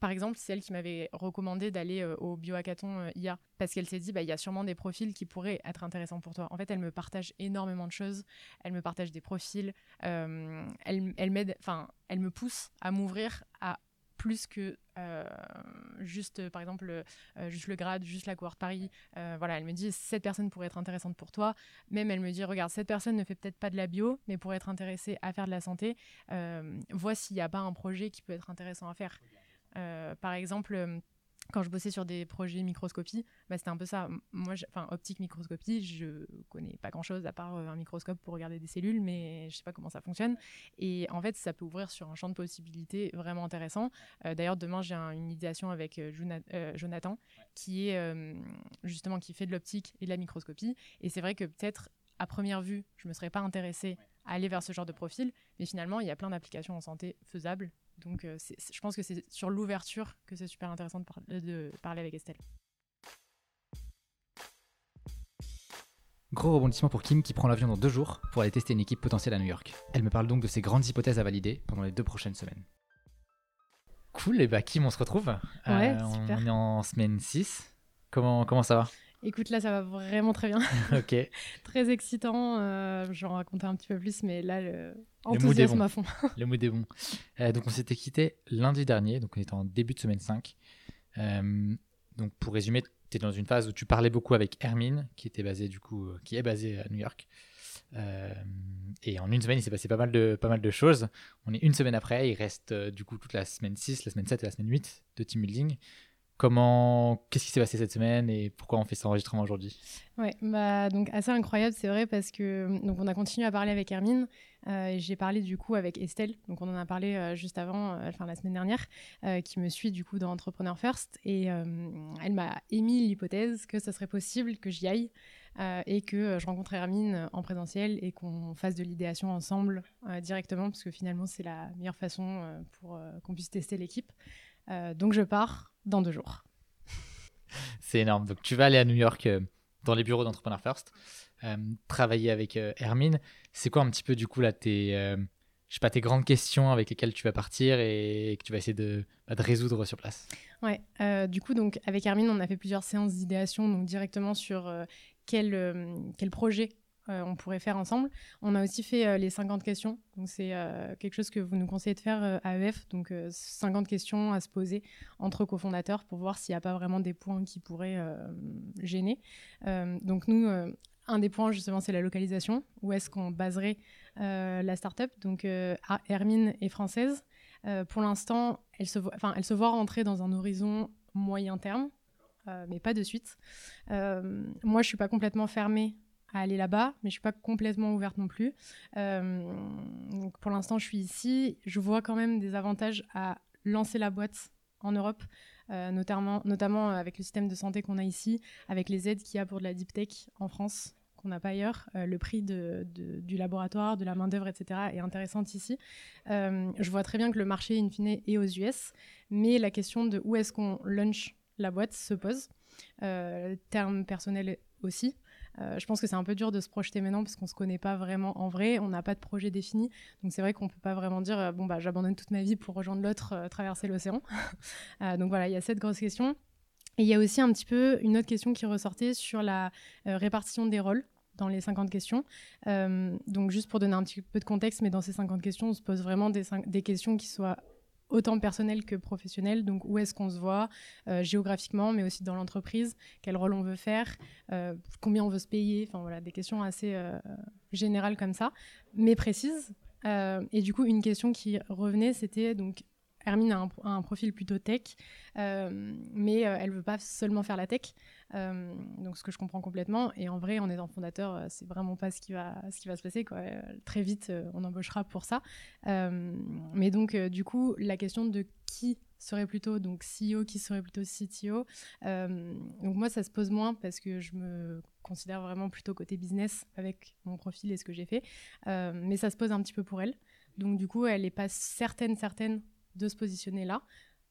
par exemple, c'est elle qui m'avait recommandé d'aller au biohackathon IA parce qu'elle s'est dit, bah, il y a sûrement des profils qui pourraient être intéressants pour toi. En fait, elle me partage énormément de choses. Elle me partage des profils. elle, elle m'aide, enfin, elle me pousse à m'ouvrir à plus que euh, juste, par exemple, euh, juste le grade, juste la cohorte Paris. Euh, voilà, elle me dit, cette personne pourrait être intéressante pour toi. Même elle me dit, regarde, cette personne ne fait peut-être pas de la bio, mais pourrait être intéressée à faire de la santé. vois s'il n'y a pas un projet qui peut être intéressant à faire. Par exemple, quand je bossais sur des projets microscopie, bah, c'était un peu ça. Moi, enfin, optique microscopie, je connais pas grand chose à part euh, un microscope pour regarder des cellules, mais je sais pas comment ça fonctionne. Et en fait, ça peut ouvrir sur un champ de possibilités vraiment intéressant. Euh, d'ailleurs, demain, j'ai une idéation avec euh, Jonathan, qui est justement qui fait de l'optique et de la microscopie. Et c'est vrai que peut-être à première vue, je me serais pas intéressée à aller vers ce genre de profil, mais finalement, il y a plein d'applications en santé faisables donc euh, je pense que c'est sur l'ouverture que c'est super intéressant de, parler avec Estelle. Gros rebondissement pour Kim qui prend l'avion dans deux jours pour aller tester une équipe potentielle à New York. Elle me parle donc de ses grandes hypothèses à valider pendant les deux prochaines semaines. Cool, et bah Kim, on se retrouve. Ouais, euh, super. On est en semaine 6. Comment, comment ça va? Écoute, là, ça va vraiment très bien. ok. très excitant. Euh, J'en raconter un petit peu plus, mais là, le enthousiasme à fond. le mood est bon. Euh, donc, on s'était quitté lundi dernier, donc on était en début de semaine 5. Euh, donc, pour résumer, tu es dans une phase où tu parlais beaucoup avec Hermine, qui était basée, du coup, qui est basée à New York. et en une semaine, il s'est passé pas mal, de, pas mal de choses. On est une semaine après, il reste du coup toute la semaine 6, la semaine 7 et la semaine 8 de team building. Comment, qu'est-ce qui s'est passé cette semaine et pourquoi on fait cet enregistrement aujourd'hui? Ouais, bah donc assez incroyable, c'est vrai parce que donc on a continué à parler avec Hermine. Euh, j'ai parlé du coup avec Estelle, donc on en a parlé euh, juste avant, euh, enfin la semaine dernière, qui me suit du coup dans Entrepreneur First et elle m'a émis l'hypothèse que ça serait possible que j'y aille et que je rencontre Hermine en présentiel et qu'on fasse de l'idéation ensemble directement parce que finalement c'est la meilleure façon pour qu'on puisse tester l'équipe. Donc je pars dans deux jours. C'est énorme. Donc tu vas aller à New York euh, dans les bureaux d'Entrepreneur First, euh, travailler avec euh, Hermine. C'est quoi un petit peu du coup là tes, je sais pas, tes grandes questions avec lesquelles tu vas partir et que tu vas essayer de, bah, de résoudre sur place? Ouais, du coup donc avec Hermine on a fait plusieurs séances d'idéation donc directement sur quel, quel projet euh, on pourrait faire ensemble. On a aussi fait euh, les 50 questions. C'est euh, quelque chose que vous nous conseillez de faire à EF. Donc, 50 questions à se poser entre cofondateurs pour voir s'il n'y a pas vraiment des points qui pourraient gêner. donc, nous, un des points, justement, c'est la localisation. Où est-ce qu'on baserait la startup? Donc, Hermine est française. pour l'instant, elle, se voit, elle se voit rentrer dans un horizon moyen terme. mais pas de suite. moi, je suis pas complètement fermée à aller là-bas, mais je suis pas complètement ouverte non plus. Euh, donc pour l'instant, je suis ici. Je vois quand même des avantages à lancer la boîte en Europe, euh, notamment, notamment avec le système de santé qu'on a ici, avec les aides qu'il y a pour de la deep tech en France qu'on n'a pas ailleurs. Euh, le prix du laboratoire, de la main-d'œuvre, etc. est intéressant ici. je vois très bien que le marché, in fine, est aux US, mais la question de où est-ce qu'on launch la boîte se pose. terme personnel aussi. Euh, je pense que c'est un peu dur de se projeter maintenant parce qu'on se connaît pas vraiment en vrai, on n'a pas de projet défini. Donc c'est vrai qu'on peut pas vraiment dire euh, bon bah j'abandonne toute ma vie pour rejoindre l'autre, euh, traverser l'océan. donc voilà, il y a cette grosse question. Et il y a aussi un petit peu une autre question qui ressortait sur la répartition des rôles dans les 50 questions. donc juste pour donner un petit peu de contexte, mais dans ces 50 questions, on se pose vraiment des questions qui soient autant personnel que professionnel. Donc, où est-ce qu'on se voit euh, géographiquement, mais aussi dans l'entreprise? Quel rôle on veut faire? Euh, Combien on veut se payer? Enfin, voilà, des questions assez euh, générales comme ça, mais précises. et du coup, une question qui revenait, c'était donc Hermine a un, profil plutôt tech, euh, mais euh, elle veut pas seulement faire la tech. Euh, donc ce que je comprends complètement. Et en vrai, en étant fondateur, c'est vraiment pas ce qui va, ce qui va se passer. Quoi. très vite, on embauchera pour ça. mais donc, du coup, la question de qui serait plutôt donc CEO, qui serait plutôt CTO. donc moi, ça se pose moins parce que je me considère vraiment plutôt côté business avec mon profil et ce que j'ai fait. mais ça se pose un petit peu pour elle. Donc du coup, elle n'est pas certaine, certaine de se positionner là.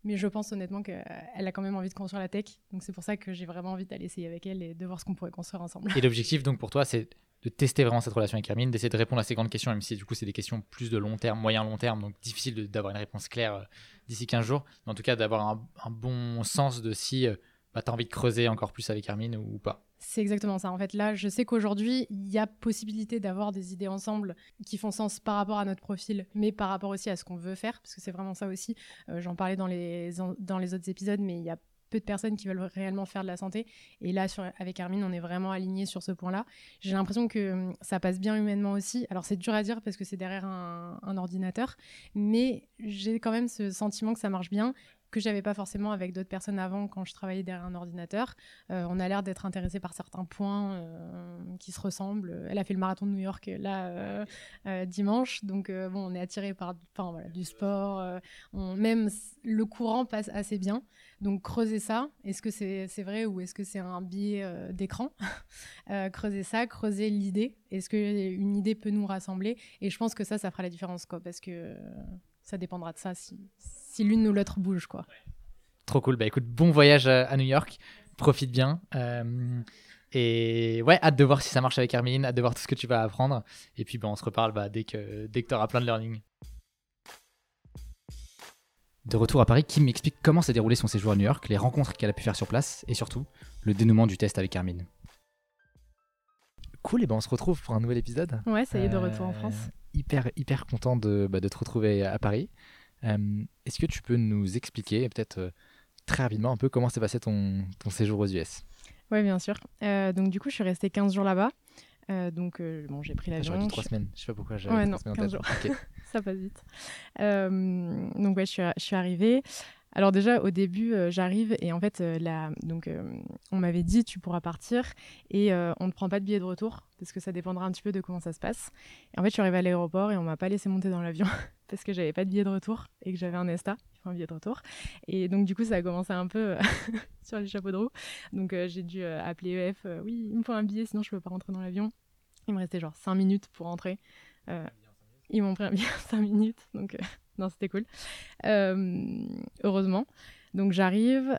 Mais je pense honnêtement qu'elle a quand même envie de construire la tech. Donc c'est pour ça que j'ai vraiment envie d'aller essayer avec elle et de voir ce qu'on pourrait construire ensemble. Et l'objectif donc pour toi, c'est de tester vraiment cette relation avec Hermine, d'essayer de répondre à ces grandes questions, même si du coup c'est des questions plus de long terme, moyen long terme, donc difficile d'avoir une réponse claire d'ici 15 jours. Mais en tout cas, d'avoir un, bon sens de si bah, tu as envie de creuser encore plus avec Hermine ou pas. C'est exactement ça. En fait, là, je sais qu'aujourd'hui, il y a possibilité d'avoir des idées ensemble qui font sens par rapport à notre profil, mais par rapport aussi à ce qu'on veut faire, parce que c'est vraiment ça aussi. J'en parlais dans les, dans les autres épisodes, mais il y a peu de personnes qui veulent réellement faire de la santé. Et là, avec Hermine, on est vraiment aligné sur ce point-là. J'ai l'impression que hum, ça passe bien humainement aussi. Alors, c'est dur à dire parce que c'est derrière un, ordinateur, mais j'ai quand même ce sentiment que ça marche bien que j'avais pas forcément avec d'autres personnes avant quand je travaillais derrière un ordinateur. Euh, on a l'air d'être intéressé par certains points euh, qui se ressemblent. Elle a fait le marathon de New York euh, là dimanche, donc bon, on est attiré par enfin, voilà, du sport. On, même le courant passe assez bien. Donc creuser ça, est-ce que c'est vrai ou est-ce que c'est un biais d'écran? Creuser ça, creuser l'idée. Est-ce qu'une idée peut nous rassembler? Et je pense que ça, ça fera la différence, quoi, parce que ça dépendra de ça si, si l'une ou l'autre bouge. quoi. Trop cool. Bah écoute, bon voyage à, New York. Profite bien. Euh, et ouais, hâte de voir si ça marche avec Hermine, hâte de voir tout ce que tu vas apprendre. Et puis bah, on se reparle bah, dès que, dès que tu auras plein de learning. De retour à Paris, Kim m'explique comment s'est déroulé son séjour à New York, les rencontres qu'elle a pu faire sur place et surtout le dénouement du test avec Hermine. Cool, et ben on se retrouve pour un nouvel épisode. Ouais, ça y est, de retour en France. Euh, hyper, hyper content de, bah, de te retrouver à Paris. Euh, est-ce que tu peux nous expliquer, peut-être euh, très rapidement, un peu comment s'est passé ton, ton, séjour aux US Oui, bien sûr. Euh, donc, du coup, je suis restée 15 jours là-bas. donc, bon, j'ai pris l'avion. J'aurais dit 3 semaines. Je sais pas pourquoi j'ai. Ouais, non, 15 jours. Ça passe vite. donc, ouais, je suis, je suis arrivée. Alors déjà au début j'arrive et en fait là donc on m'avait dit tu pourras partir et on ne prend pas de billet de retour parce que ça dépendra un petit peu de comment ça se passe. Et en fait je suis arrivée à l'aéroport et on m'a pas laissé monter dans l'avion parce que j'avais pas de billet de retour et que j'avais un ESTA, un billet de retour. Et donc, du coup, ça a commencé un peu euh, sur les chapeaux de roue. Donc, euh, j'ai dû euh, appeler EF oui, il me faut un billet, sinon je peux pas rentrer dans l'avion. Il me restait genre 5 minutes pour rentrer. ils m'ont pris un billet 5 minutes. Donc, non, c'était cool. heureusement. Donc, j'arrive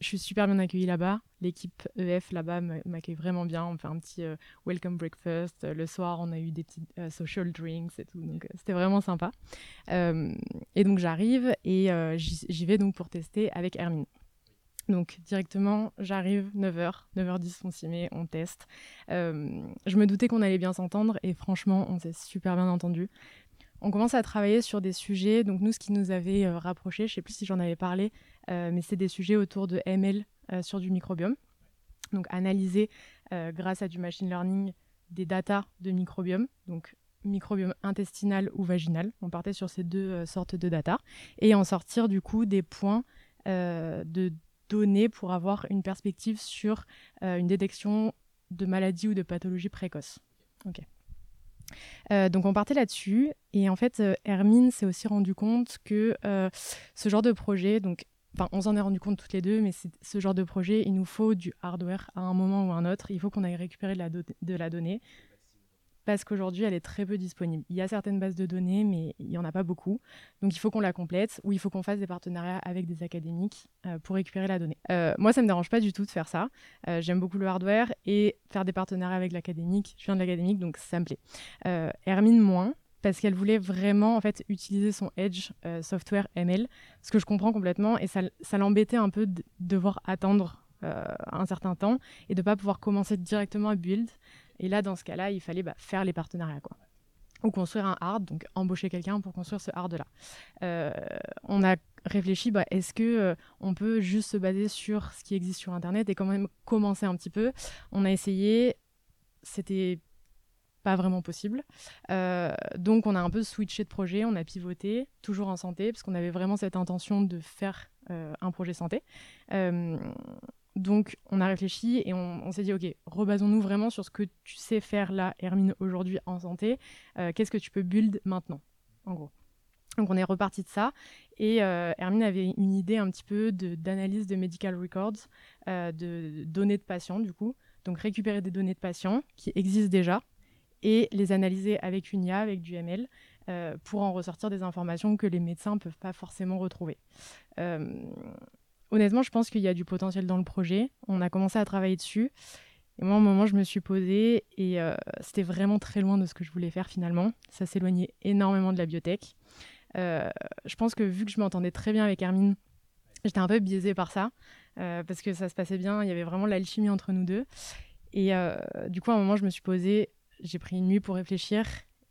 je suis super bien accueillie là-bas. L'équipe EF là-bas m'accueille vraiment bien. On fait un petit euh, welcome breakfast. Le soir, on a eu des petits euh, social drinks et tout. Donc, euh, c'était vraiment sympa. et donc, j'arrive et j'y vais donc pour tester avec Hermine. Donc, directement, j'arrive 9h, 9h10, on s'y met, on teste. je me doutais qu'on allait bien s'entendre et franchement, on s'est super bien entendu on commence à travailler sur des sujets. Donc nous, ce qui nous avait euh, rapproché, je ne sais plus si j'en avais parlé, euh, mais c'est des sujets autour de ML euh, sur du microbiome. Donc analyser grâce à du machine learning des datas de microbiome, donc microbiome intestinal ou vaginal. On partait sur ces deux sortes de data et en sortir du coup des points de données pour avoir une perspective sur une détection de maladie ou de pathologie précoce. Ok. Euh, donc on partait là-dessus et en fait euh, Hermine s'est aussi rendu compte que euh, ce genre de projet, donc on s'en est rendu compte toutes les deux, mais ce genre de projet, il nous faut du hardware à un moment ou à un autre. Il faut qu'on aille récupérer de la donnée parce qu'aujourd'hui, elle est très peu disponible. Il y a certaines bases de données, mais il n'y en a pas beaucoup. Donc, il faut qu'on la complète ou il faut qu'on fasse des partenariats avec des académiques euh, pour récupérer la donnée. Euh, moi, ça ne me dérange pas du tout de faire ça. Euh, j'aime beaucoup le hardware et faire des partenariats avec l'académique. Je viens de l'académique, donc ça me plaît. Hermine, moins, parce qu'elle voulait vraiment en fait utiliser son Edge software ML, ce que je comprends complètement, et ça, ça l'embêtait un peu de devoir attendre un certain temps et de ne pas pouvoir commencer directement à build. Et là, dans ce cas-là, il fallait bah, faire les partenariats. Quoi. Ou construire un hard, donc embaucher quelqu'un pour construire ce hard-là. Euh, on a réfléchi, bah, est-ce que euh, on peut juste se baser sur ce qui existe sur Internet et quand même commencer un petit peu? On a essayé, c'était pas vraiment possible. Euh, donc on a un peu switché de projet, on a pivoté, toujours en santé, parce qu'on avait vraiment cette intention de faire un projet santé. Donc, on a réfléchi et on, s'est dit, OK, rebasons-nous vraiment sur ce que tu sais faire là, Hermine, aujourd'hui en santé. Euh, qu'est-ce que tu peux build maintenant, en gros? Donc on est reparti de ça et euh, Hermine avait une idée un petit peu d'analyse de, medical records, euh, de, données de patients du coup, donc récupérer des données de patients qui existent déjà et les analyser avec une IA, avec du ML, pour en ressortir des informations que les médecins ne peuvent pas forcément retrouver honnêtement, je pense qu'il y a du potentiel dans le projet. On a commencé à travailler dessus. Et moi, à un moment, je me suis posée et euh, c'était vraiment très loin de ce que je voulais faire finalement. Ça s'éloignait énormément de la biotech. je pense que vu que je m'entendais très bien avec Hermine, j'étais un peu biaisée par ça, parce que ça se passait bien, il y avait vraiment l'alchimie entre nous deux. Et du coup, à un moment, je me suis posée, j'ai pris une nuit pour réfléchir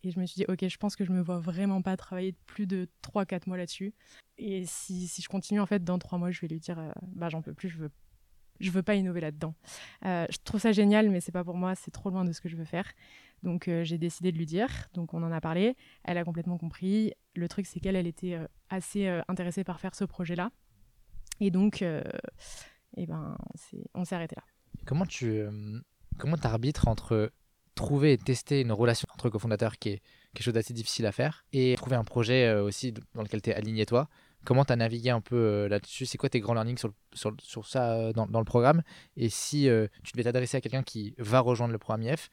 et je me suis dit, ok, je pense que je me vois vraiment pas travailler plus de 3-4 mois là-dessus. Et si, si, je continue, en fait, dans 3 mois, je vais lui dire, euh, bah j'en peux plus, je veux, je veux pas innover là-dedans. Euh, je trouve ça génial, mais c'est pas pour moi, c'est trop loin de ce que je veux faire. Donc euh, j'ai décidé de lui dire, donc on en a parlé, elle a complètement compris. Le truc, c'est qu'elle, elle était assez intéressée par faire ce projet-là. Et donc, eh ben, on s'est arrêté là. Comment tu comment arbitres entre trouver et tester une relation entre cofondateurs qui est quelque chose d'assez difficile à faire et trouver un projet euh, aussi dans lequel tu es aligné toi. Comment tu as navigué un peu euh, là-dessus? C'est quoi tes grands learnings sur, sur, ça euh, dans, dans, le programme? Et si tu devais t'adresser à quelqu'un qui va rejoindre le programme IF,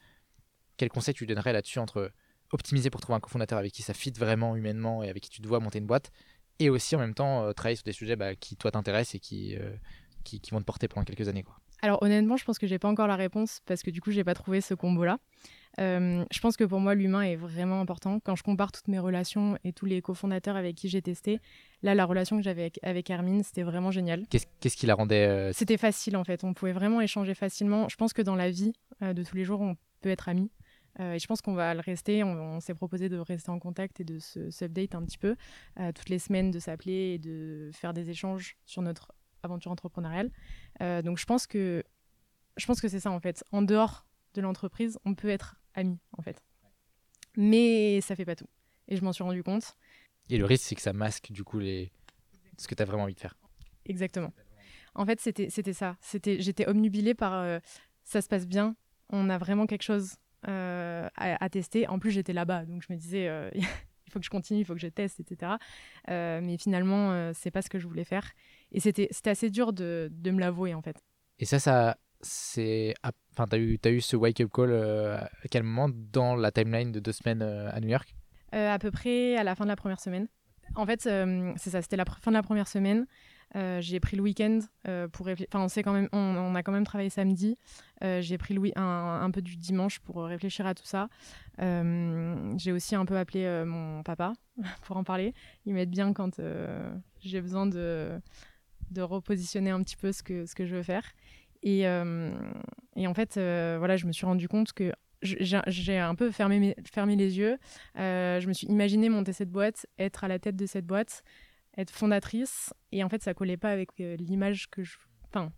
quel conseil tu donnerais là-dessus entre optimiser pour trouver un cofondateur avec qui ça fit vraiment humainement et avec qui tu te vois monter une boîte et aussi en même temps travailler sur des sujets bah, qui toi t'intéressent et qui, qui, qui, vont te porter pendant quelques années quoi? Alors honnêtement, je pense que j'ai pas encore la réponse parce que du coup, j'ai pas trouvé ce combo-là. Euh, je pense que pour moi, l'humain est vraiment important. Quand je compare toutes mes relations et tous les cofondateurs avec qui j'ai testé, là, la relation que j'avais avec, Hermine, c'était vraiment génial. Qu'est-ce qui la rendait euh, C'était facile en fait. On pouvait vraiment échanger facilement. Je pense que dans la vie euh, de tous les jours, on peut être amis. et je pense qu'on va le rester. On, s'est proposé de rester en contact et de s'update un petit peu toutes les semaines, de s'appeler et de faire des échanges sur notre aventure entrepreneuriale. Donc je pense que je pense que c'est ça en fait. En dehors de l'entreprise, on peut être amis, en fait. Mais ça fait pas tout. Et je m'en suis rendu compte. Et le risque, c'est que ça masque, du coup, les... ce que tu as vraiment envie de faire. Exactement. En fait, c'était ça. C'était, J'étais omnubilée par euh, ça se passe bien, on a vraiment quelque chose euh, à, tester. En plus, j'étais là-bas, donc je me disais, euh, il faut que je continue, il faut que je teste, etc. mais finalement, c'est pas ce que je voulais faire. Et c'était assez dur de, de me l'avouer, en fait. Et ça, ça, c'est enfin t'as eu as eu ce wake up call euh, à quel moment dans la timeline de deux semaines euh, à New York? Euh, à peu près à la fin de la première semaine. En fait c'est ça c'était la fin de la première semaine. J'ai pris le week-end pour enfin on quand même on, a quand même travaillé samedi. J'ai pris le un, un, peu du dimanche pour réfléchir à tout ça. J'ai aussi un peu appelé mon papa pour en parler. Il m'aide bien quand j'ai besoin de de repositionner un petit peu ce que ce que je veux faire et, euh, et en fait, euh, voilà, je me suis rendu compte que j'ai un peu fermé, fermé les yeux. Euh, je me suis imaginé monter cette boîte, être à la tête de cette boîte, être fondatrice. Et en fait, ça collait pas avec l'image que je. Enfin,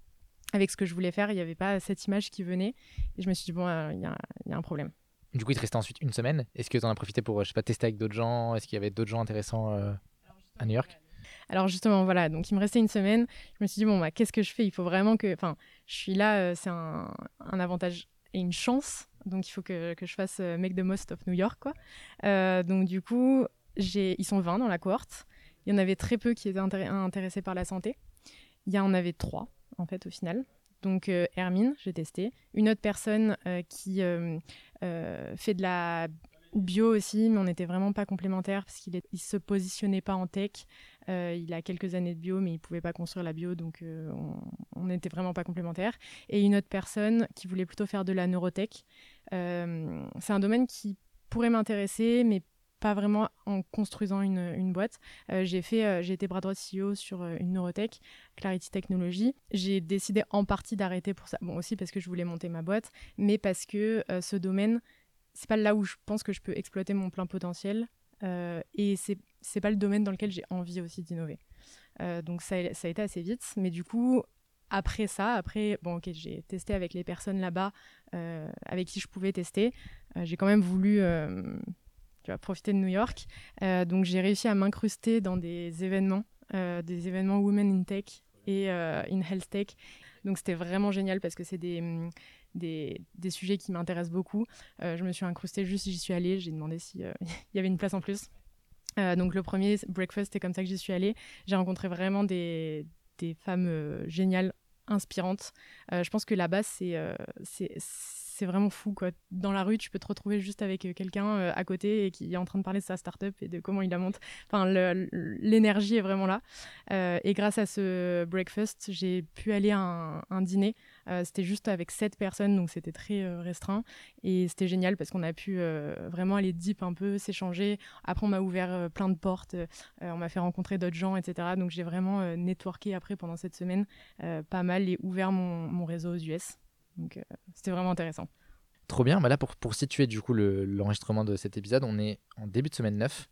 avec ce que je voulais faire. Il n'y avait pas cette image qui venait. Et je me suis dit, bon, il y, a, y, a un problème. Du coup, il te restait ensuite une semaine. Est-ce que tu en as profité pour, je sais pas, tester avec d'autres gens? Est-ce qu'il y avait d'autres gens intéressants à New York? Alors justement, voilà, donc il me restait une semaine. Je me suis dit, bon, bah, qu'est-ce que je fais? Il faut vraiment que... Enfin, je suis là, euh, c'est un, avantage et une chance. Donc il faut que, je fasse euh, Make the Most of New York, quoi. Euh, donc du coup, ils sont 20 dans la cohorte. Il y en avait très peu qui étaient intéressés par la santé. Il y en avait trois, en fait, au final. Donc Hermine, j'ai testé. Une autre personne qui fait de la bio aussi, mais on n'était vraiment pas complémentaires parce qu'il ne se positionnait pas en tech. Euh, il a quelques années de bio, mais il pouvait pas construire la bio, donc euh, on n'était vraiment pas complémentaires. Et une autre personne qui voulait plutôt faire de la neurotech. Euh, c'est un domaine qui pourrait m'intéresser, mais pas vraiment en construisant une, boîte. j'ai fait, j'ai été bras droit CEO sur une neurotech, Clarity Technology. J'ai décidé en partie d'arrêter pour ça. Bon aussi parce que je voulais monter ma boîte, mais parce que ce domaine c'est pas là où je pense que je peux exploiter mon plein potentiel. Et c'est c'est pas le domaine dans lequel j'ai envie aussi d'innover. Euh, donc ça, ça, a été assez vite, mais du coup après ça, après bon ok j'ai testé avec les personnes là-bas euh, avec qui je pouvais tester, j'ai quand même voulu profiter de New York, donc j'ai réussi à m'incruster dans des événements, des événements Women in Tech et in Health Tech. Donc c'était vraiment génial parce que c'est des des, sujets qui m'intéressent beaucoup. Euh, je me suis incrustée juste, j'y suis allée, j'ai demandé s'il euh, y avait une place en plus. Euh, donc le premier, Breakfast, c'est comme ça que j'y suis allée. J'ai rencontré vraiment des, des femmes géniales, inspirantes. je pense que là-bas, c'est c'est vraiment fou. Quoi. Dans la rue, tu peux te retrouver juste avec quelqu'un à côté et qui est en train de parler de sa startup et de comment il la monte. Enfin, l'énergie est vraiment là. et grâce à ce breakfast, j'ai pu aller à un, dîner. c'était juste avec sept personnes, donc c'était très restreint. Et c'était génial parce qu'on a pu vraiment aller deep un peu, s'échanger. Après, on m'a ouvert plein de portes. on m'a fait rencontrer d'autres gens, etc. Donc j'ai vraiment networké après pendant cette semaine pas mal et ouvert mon réseau aux US. Donc euh, c'était vraiment intéressant. Trop bien. Bah là, pour, pour situer du coup l'enregistrement de cet épisode, on est en début de semaine 9.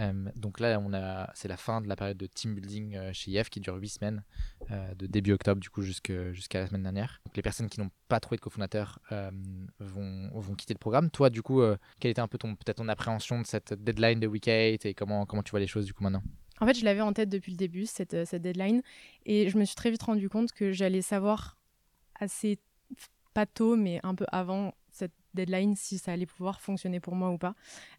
Euh, donc là, on a, c'est la fin de la période de team building euh, chez IF qui dure 8 semaines, de début octobre du coup jusqu'à la semaine dernière. Donc les personnes qui n'ont pas trouvé de cofondateur vont, vont quitter le programme. Toi, du coup, quelle était un peu ton, peut-être ton appréhension de cette deadline de Week 8 et comment, comment tu vois les choses du coup maintenant? En fait, je l'avais en tête depuis le début, cette, cette deadline, et je me suis très vite rendu compte que j'allais savoir assez pas tôt, mais un peu avant cette deadline, si ça allait pouvoir fonctionner pour moi ou pas.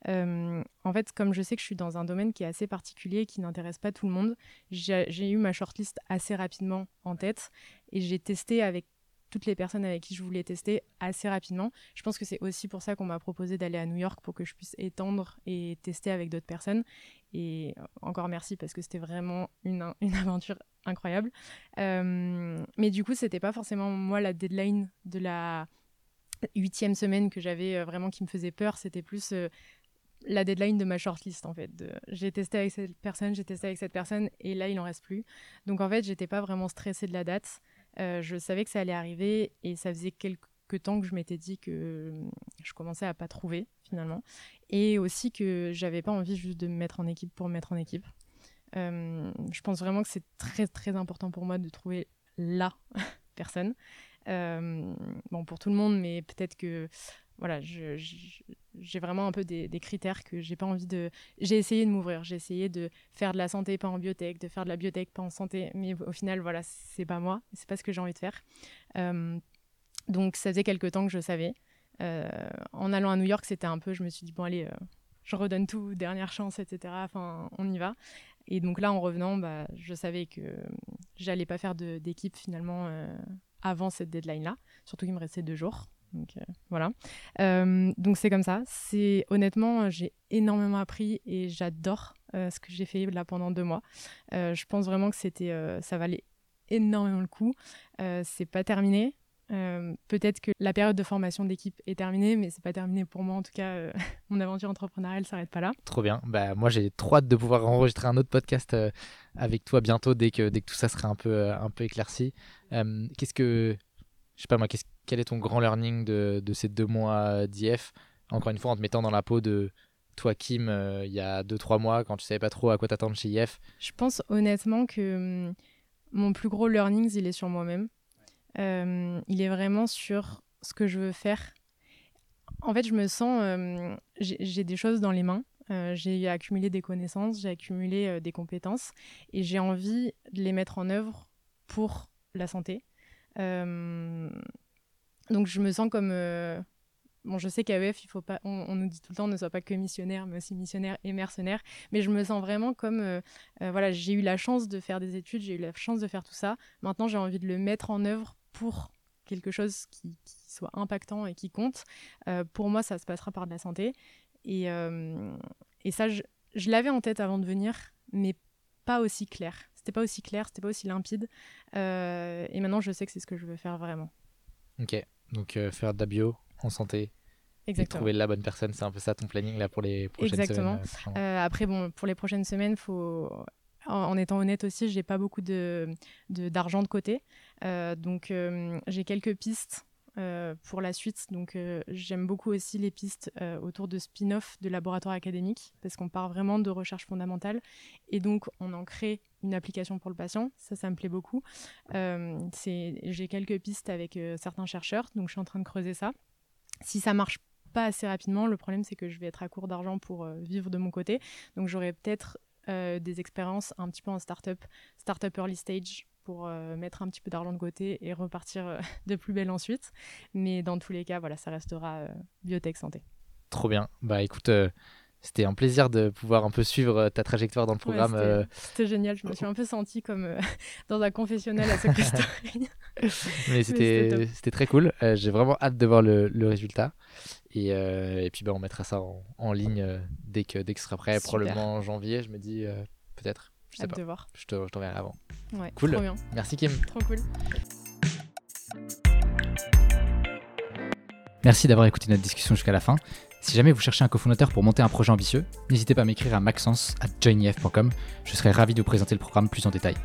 Euh, en fait, comme je sais que je suis dans un domaine qui est assez particulier, qui n'intéresse pas tout le monde, j'ai eu ma shortlist assez rapidement en tête et j'ai testé avec toutes les personnes avec qui je voulais tester assez rapidement. Je pense que c'est aussi pour ça qu'on m'a proposé d'aller à New York pour que je puisse étendre et tester avec d'autres personnes. Et encore merci parce que c'était vraiment une, une, aventure incroyable. Euh, mais du coup, c'était pas forcément moi la deadline de la huitième semaine que j'avais euh, vraiment qui me faisait peur. C'était plus euh, la deadline de ma shortlist en fait. J'ai testé avec cette personne, j'ai testé avec cette personne et là il en reste plus. Donc en fait, j'étais pas vraiment stressée de la date. Je savais que ça allait arriver et ça faisait quelques temps que je m'étais dit que je commençais à pas trouver finalement et aussi que j'avais pas envie juste de me mettre en équipe pour me mettre en équipe. Euh, je pense vraiment que c'est très très important pour moi de trouver la personne. Euh, bon, pour tout le monde, mais peut-être que voilà, j'ai vraiment un peu des, critères que j'ai pas envie de. J'ai essayé de m'ouvrir, j'ai essayé de faire de la santé pas en biotech, de faire de la biotech pas en santé, mais au final, voilà, c'est pas moi, c'est pas ce que j'ai envie de faire. Euh, donc, ça faisait quelques temps que je savais. en allant à New York, c'était un peu, je me suis dit, bon, allez, je redonne tout, dernière chance, etc. Enfin, on y va. Et donc là, en revenant, bah, je savais que j'allais pas faire d'équipe finalement euh, avant cette deadline-là, surtout qu'il me restait deux jours. Donc euh, voilà. Euh, donc c'est comme ça. C'est honnêtement, j'ai énormément appris et j'adore ce que j'ai fait là pendant deux mois. je pense vraiment que c'était, ça valait énormément le coup. c'est pas terminé. Euh, peut-être que la période de formation d'équipe est terminée, mais c'est pas terminé pour moi. En tout cas, euh, mon aventure entrepreneuriale s'arrête pas là. Trop bien. Bah, moi, j'ai trop hâte de pouvoir enregistrer un autre podcast euh, avec toi bientôt, dès que, dès que tout ça sera un peu, un peu éclairci. qu'est-ce que, je sais pas moi, quel est ton grand learning de, ces deux mois d'IF Encore une fois, en te mettant dans la peau de toi, Kim, il y a deux, trois mois, quand tu savais pas trop à quoi t'attendre chez IF. Je pense honnêtement que hum, mon plus gros learning, il est sur moi-même. Euh, il est vraiment sur ce que je veux faire. En fait, je me sens, euh, j'ai des choses dans les mains. Euh, j'ai accumulé des connaissances, j'ai accumulé des compétences et j'ai envie de les mettre en œuvre pour la santé. Donc je me sens comme bon, je sais qu'à EF, il faut pas, on, nous dit tout le temps, ne soit pas que missionnaire, mais aussi missionnaire et mercenaire. Mais je me sens vraiment comme, voilà, j'ai eu la chance de faire des études, j'ai eu la chance de faire tout ça. Maintenant, j'ai envie de le mettre en œuvre pour quelque chose qui, soit impactant et qui compte, euh, pour moi, ça se passera par de la santé. Et, euh, et ça, je, l'avais en tête avant de venir, mais pas aussi clair. C'était pas aussi clair, c'était pas aussi limpide. Euh, et maintenant, je sais que c'est ce que je veux faire vraiment. Ok, donc faire de la bio en santé. Exactement. Et trouver la bonne personne, c'est un peu ça ton planning là pour les prochaines semaines. Exactement. après, bon, pour les prochaines semaines, faut en, étant honnête aussi, j'ai pas beaucoup de, d'argent de, côté. Euh, donc euh, j'ai quelques pistes euh, pour la suite. Donc j'aime beaucoup aussi les pistes autour de spin-off de laboratoires académiques parce qu'on part vraiment de recherche fondamentale et donc on en crée une application pour le patient. Ça, ça me plaît beaucoup. c'est, j'ai quelques pistes avec certains chercheurs, donc je suis en train de creuser ça. Si ça marche pas assez rapidement, le problème c'est que je vais être à court d'argent pour vivre de mon côté. Donc j'aurai peut-être euh, des expériences un petit peu en startup, startup early stage pour euh, mettre un petit peu d'argent de côté et repartir euh, de plus belle ensuite. Mais dans tous les cas, voilà, ça restera biotech santé. Trop bien. Bah écoute, C'était un plaisir de pouvoir un peu suivre ta trajectoire dans le programme. c'était génial, je me suis un peu sentie comme dans un confessionnel à Story. Mais c'était très cool. J'ai vraiment hâte de voir le, le résultat. Et, et, puis bah, on mettra ça en, en ligne dès, que, dès que ce sera prêt, probablement en janvier, je me dis peut-être. Je sais pas. De voir. Je t'enverrai avant. Ouais, cool. Trop bien. Merci Kim. Trop cool. Merci d'avoir écouté notre discussion jusqu'à la fin. Si jamais vous cherchez un cofondateur pour monter un projet ambitieux, n'hésitez pas à m'écrire à maxence. Je serai ravi de vous présenter le programme plus en détail.